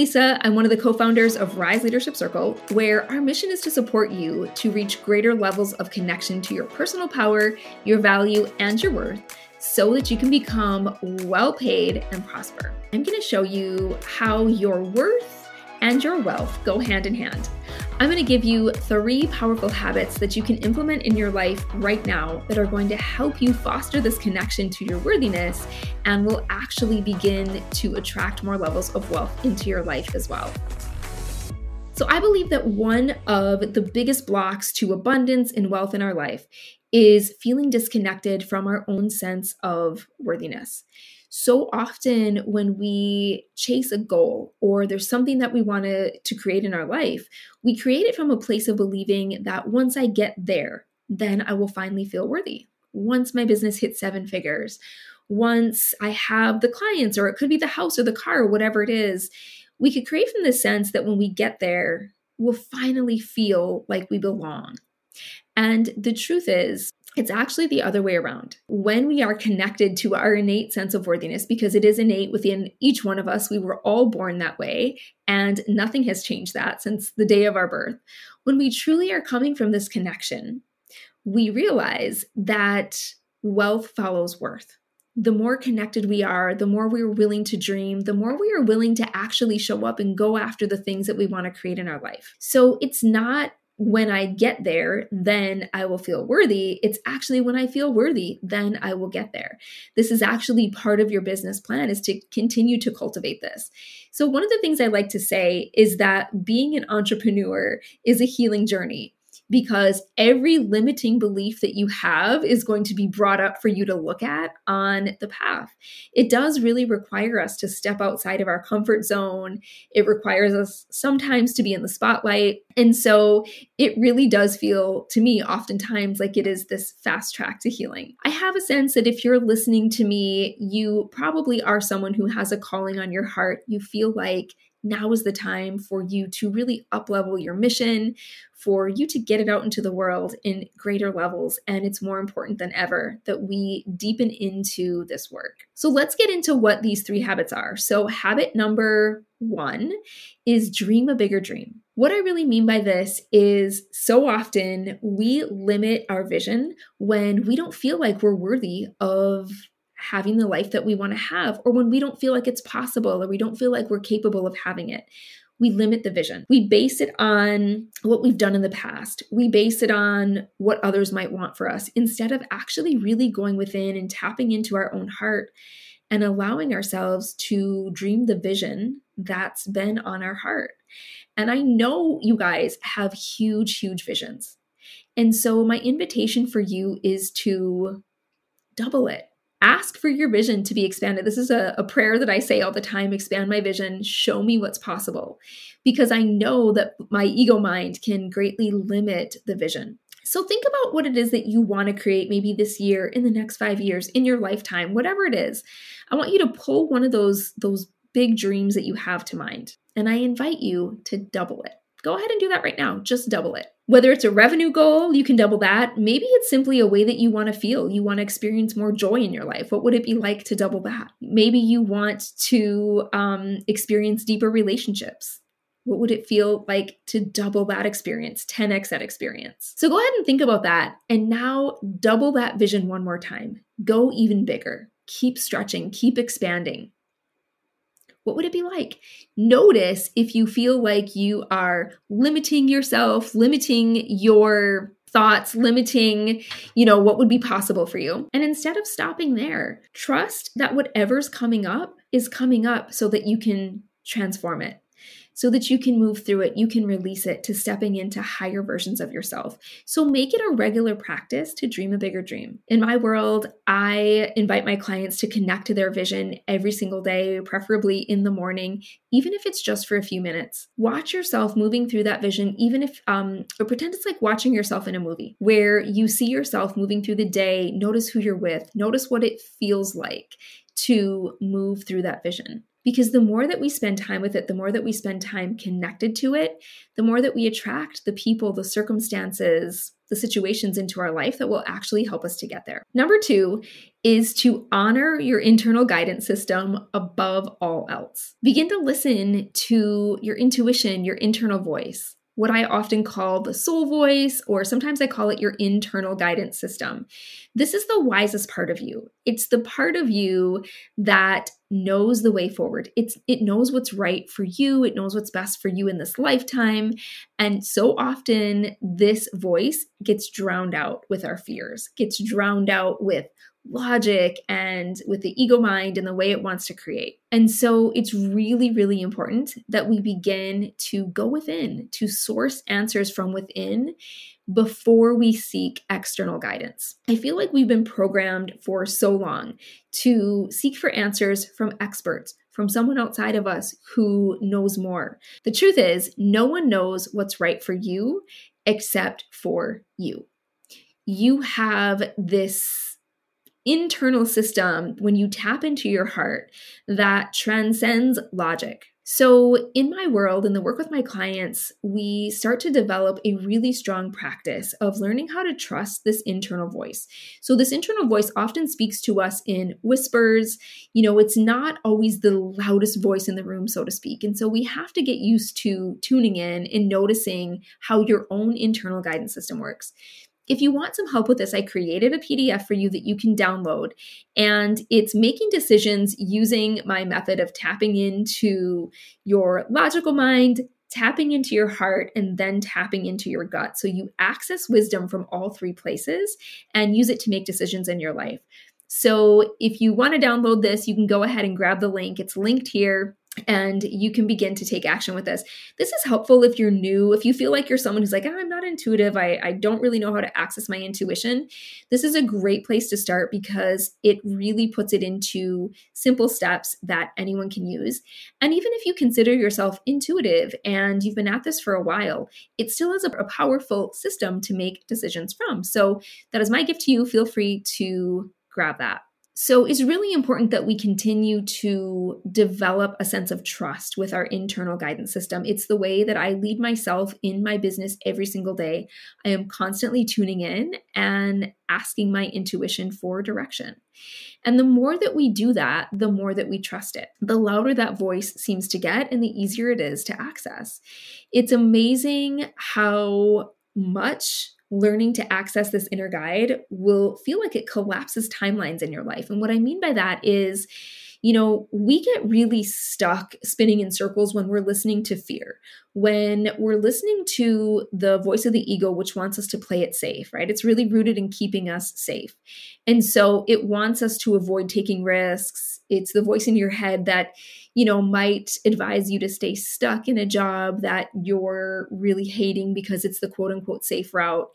Lisa. I'm one of the co founders of Rise Leadership Circle, where our mission is to support you to reach greater levels of connection to your personal power, your value, and your worth so that you can become well paid and prosper. I'm going to show you how your worth and your wealth go hand in hand. I'm going to give you three powerful habits that you can implement in your life right now that are going to help you foster this connection to your worthiness and will actually begin to attract more levels of wealth into your life as well. So, I believe that one of the biggest blocks to abundance and wealth in our life is feeling disconnected from our own sense of worthiness so often when we chase a goal or there's something that we want to, create in our life, we create it from a place of believing that once I get there, then I will finally feel worthy. Once my business hits seven figures, once I have the clients, or it could be the house or the car, or whatever it is, we could create from the sense that when we get there, we'll finally feel like we belong. And the truth is, it's actually the other way around. When we are connected to our innate sense of worthiness, because it is innate within each one of us, we were all born that way, and nothing has changed that since the day of our birth. When we truly are coming from this connection, we realize that wealth follows worth. The more connected we are, the more we are willing to dream, the more we are willing to actually show up and go after the things that we want to create in our life. So it's not when I get there, then I will feel worthy. It's actually when I feel worthy, then I will get there. This is actually part of your business plan is to continue to cultivate this. So one of the things I like to say is that being an entrepreneur is a healing journey because every limiting belief that you have is going to be brought up for you to look at on the path. It does really require us to step outside of our comfort zone. It requires us sometimes to be in the spotlight. And so it really does feel to me oftentimes like it is this fast track to healing. I have a sense that if you're listening to me, you probably are someone who has a calling on your heart. You feel like now is the time for you to really uplevel your mission, for you to get it out into the world in greater levels. And it's more important than ever that we deepen into this work. So let's get into what these three habits are. So, habit number one is dream a bigger dream. What I really mean by this is so often we limit our vision when we don't feel like we're worthy of having the life that we want to have, or when we don't feel like it's possible, or we don't feel like we're capable of having it. We limit the vision. We base it on what we've done in the past. We base it on what others might want for us instead of actually really going within and tapping into our own heart and allowing ourselves to dream the vision that's been on our heart. And I know you guys have huge, huge visions. And so, my invitation for you is to double it ask for your vision to be expanded. This is a, a, prayer that I say all the time expand my vision, show me what's possible, because I know that my ego mind can greatly limit the vision. So think about what it is that you want to create maybe this year, in the next five years, in your lifetime, whatever it is. I want you to pull one of those, those big dreams that you have to mind, and I invite you to double it. Go ahead and do that right now. Just double it. Whether it's a revenue goal, you can double that. Maybe it's simply a way that you want to feel. You want to experience more joy in your life. What would it be like to double that? Maybe you want to um, experience deeper relationships. What would it feel like to double that experience, 10x that experience? So go ahead and think about that. And now double that vision one more time. Go even bigger. Keep stretching, keep expanding. What would it be like? Notice if you feel like you are limiting yourself, limiting your thoughts, limiting, you know, what would be possible for you. And instead of stopping there, trust that whatever's coming up is coming up so that you can transform it so that you can move through it, you can release it to stepping into higher versions of yourself. So make it a regular practice to dream a bigger dream. In my world, I invite my clients to connect to their vision every single day, preferably in the morning, even if it's just for a few minutes. Watch yourself moving through that vision, even if, um, or pretend it's like watching yourself in a movie where you see yourself moving through the day, notice who you're with, notice what it feels like to move through that vision. Because the more that we spend time with it, the more that we spend time connected to it, the more that we attract the people, the circumstances, the situations into our life that will actually help us to get there. Number two is to honor your internal guidance system above all else. Begin to listen to your intuition, your internal voice what I often call the soul voice, or sometimes I call it your internal guidance system. This is the wisest part of you. It's the part of you that knows the way forward. It's it knows what's right for you, it knows what's best for you in this lifetime. And so often this voice gets drowned out with our fears, gets drowned out with logic and with the ego mind and the way it wants to create. And so it's really, really important that we begin to go within, to source answers from within before we seek external guidance. I feel like we've been programmed for so long to seek for answers from experts, from someone outside of us who knows more. The truth is, no one knows what's right for you except for you. You have this internal system when you tap into your heart that transcends logic. So, in my world, in the work with my clients, we start to develop a really strong practice of learning how to trust this internal voice. So, this internal voice often speaks to us in whispers. You know, it's not always the loudest voice in the room, so to speak. And so, we have to get used to tuning in and noticing how your own internal guidance system works. If you want some help with this, I created a PDF for you that you can download. And it's making decisions using my method of tapping into your logical mind, tapping into your heart, and then tapping into your gut. So you access wisdom from all three places and use it to make decisions in your life. So if you want to download this, you can go ahead and grab the link. It's linked here and you can begin to take action with this. This is helpful if you're new, if you feel like you're someone who's like, oh, I'm not intuitive, I, I don't really know how to access my intuition. This is a great place to start because it really puts it into simple steps that anyone can use. And even if you consider yourself intuitive and you've been at this for a while, it still is a, a powerful system to make decisions from. So that is my gift to you. Feel free to grab that. So it's really important that we continue to develop a sense of trust with our internal guidance system. It's the way that I lead myself in my business every single day. I am constantly tuning in and asking my intuition for direction. And the more that we do that, the more that we trust it. The louder that voice seems to get and the easier it is to access. It's amazing how much learning to access this inner guide will feel like it collapses timelines in your life. And what I mean by that is, you know, we get really stuck spinning in circles when we're listening to fear, when we're listening to the voice of the ego, which wants us to play it safe, right? It's really rooted in keeping us safe. And so it wants us to avoid taking risks. It's the voice in your head that, you know, might advise you to stay stuck in a job that you're really hating because it's the quote unquote safe route.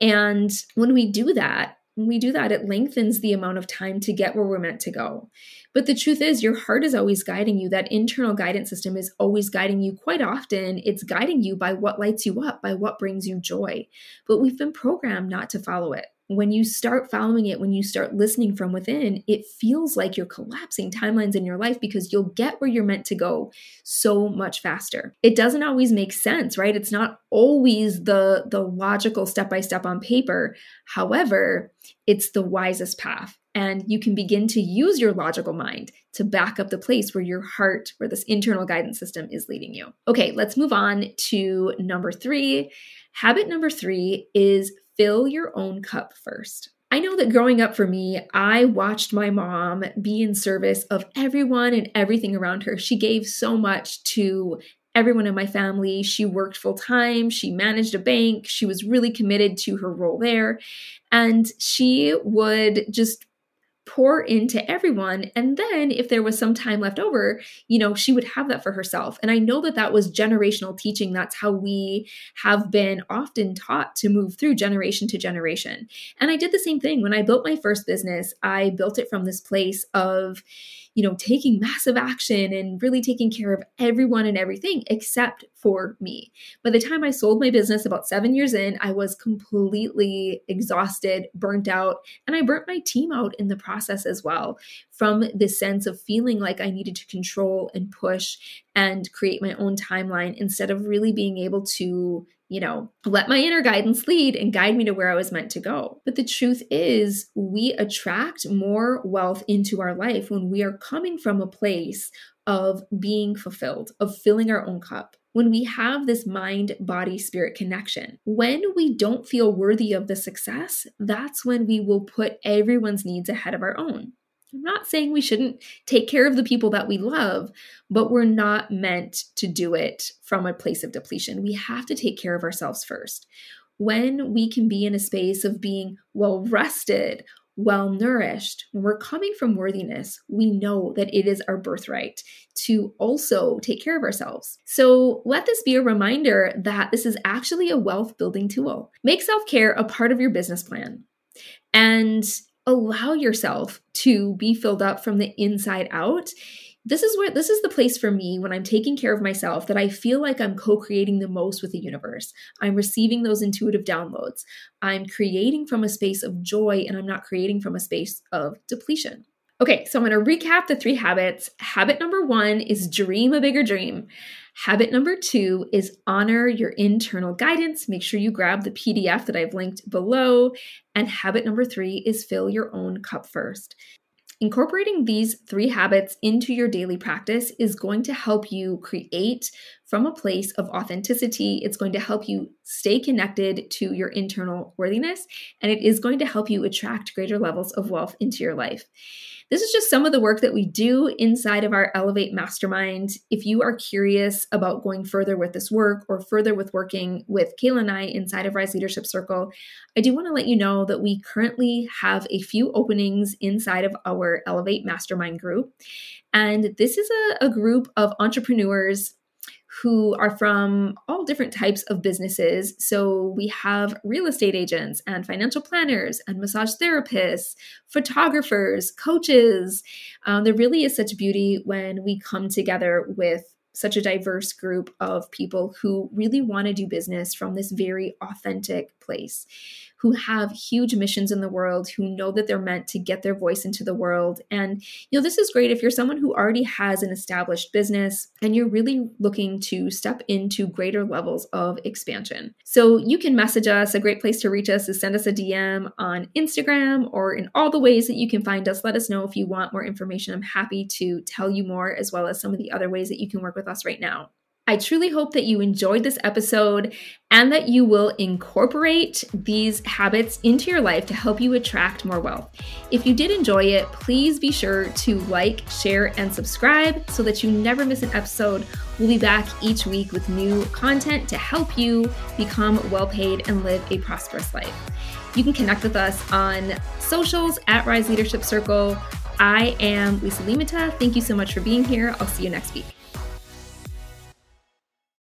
And when we do that, when we do that, it lengthens the amount of time to get where we're meant to go. But the truth is, your heart is always guiding you. That internal guidance system is always guiding you. Quite often, it's guiding you by what lights you up, by what brings you joy. But we've been programmed not to follow it when you start following it, when you start listening from within, it feels like you're collapsing timelines in your life because you'll get where you're meant to go so much faster. It doesn't always make sense, right? It's not always the the logical step by step on paper. However, it's the wisest path. And you can begin to use your logical mind to back up the place where your heart, where this internal guidance system is leading you. Okay, let's move on to number three. Habit number three is fill your own cup first. I know that growing up for me, I watched my mom be in service of everyone and everything around her. She gave so much to everyone in my family. She worked full time, she managed a bank, she was really committed to her role there. And she would just pour into everyone. And then if there was some time left over, you know, she would have that for herself. And I know that that was generational teaching. That's how we have been often taught to move through generation to generation. And I did the same thing when I built my first business. I built it from this place of, you know, taking massive action and really taking care of everyone and everything except for me. By the time I sold my business about seven years in, I was completely exhausted, burnt out, and I burnt my team out in the process as well from this sense of feeling like I needed to control and push and create my own timeline instead of really being able to you know, let my inner guidance lead and guide me to where I was meant to go. But the truth is, we attract more wealth into our life when we are coming from a place of being fulfilled, of filling our own cup. When we have this mind, body, spirit connection. When we don't feel worthy of the success, that's when we will put everyone's needs ahead of our own. I'm not saying we shouldn't take care of the people that we love, but we're not meant to do it from a place of depletion. We have to take care of ourselves first. When we can be in a space of being well rested, well nourished, when we're coming from worthiness, we know that it is our birthright to also take care of ourselves. So let this be a reminder that this is actually a wealth building tool. Make self care a part of your business plan. And allow yourself to be filled up from the inside out this is where this is the place for me when I'm taking care of myself that I feel like I'm co-creating the most with the universe. I'm receiving those intuitive downloads. I'm creating from a space of joy and I'm not creating from a space of depletion. Okay, so I'm going to recap the three habits. Habit number 1 is dream a bigger dream. Habit number two is honor your internal guidance. Make sure you grab the PDF that I've linked below. And habit number three is fill your own cup first. Incorporating these three habits into your daily practice is going to help you create from a place of authenticity. It's going to help you stay connected to your internal worthiness, and it is going to help you attract greater levels of wealth into your life. This is just some of the work that we do inside of our Elevate Mastermind. If you are curious about going further with this work or further with working with Kayla and I inside of Rise Leadership Circle, I do want to let you know that we currently have a few openings inside of our Elevate Mastermind group. And this is a, a group of entrepreneurs who are from all different types of businesses. So we have real estate agents and financial planners and massage therapists, photographers, coaches. Um, there really is such beauty when we come together with such a diverse group of people who really want to do business from this very authentic place who have huge missions in the world, who know that they're meant to get their voice into the world. And, you know, this is great if you're someone who already has an established business and you're really looking to step into greater levels of expansion. So you can message us. A great place to reach us is send us a DM on Instagram or in all the ways that you can find us. Let us know if you want more information. I'm happy to tell you more, as well as some of the other ways that you can work with us right now. I truly hope that you enjoyed this episode and that you will incorporate these habits into your life to help you attract more wealth. If you did enjoy it, please be sure to like, share, and subscribe so that you never miss an episode. We'll be back each week with new content to help you become well paid and live a prosperous life. You can connect with us on socials at Rise Leadership Circle. I am Lisa Limita. Thank you so much for being here. I'll see you next week.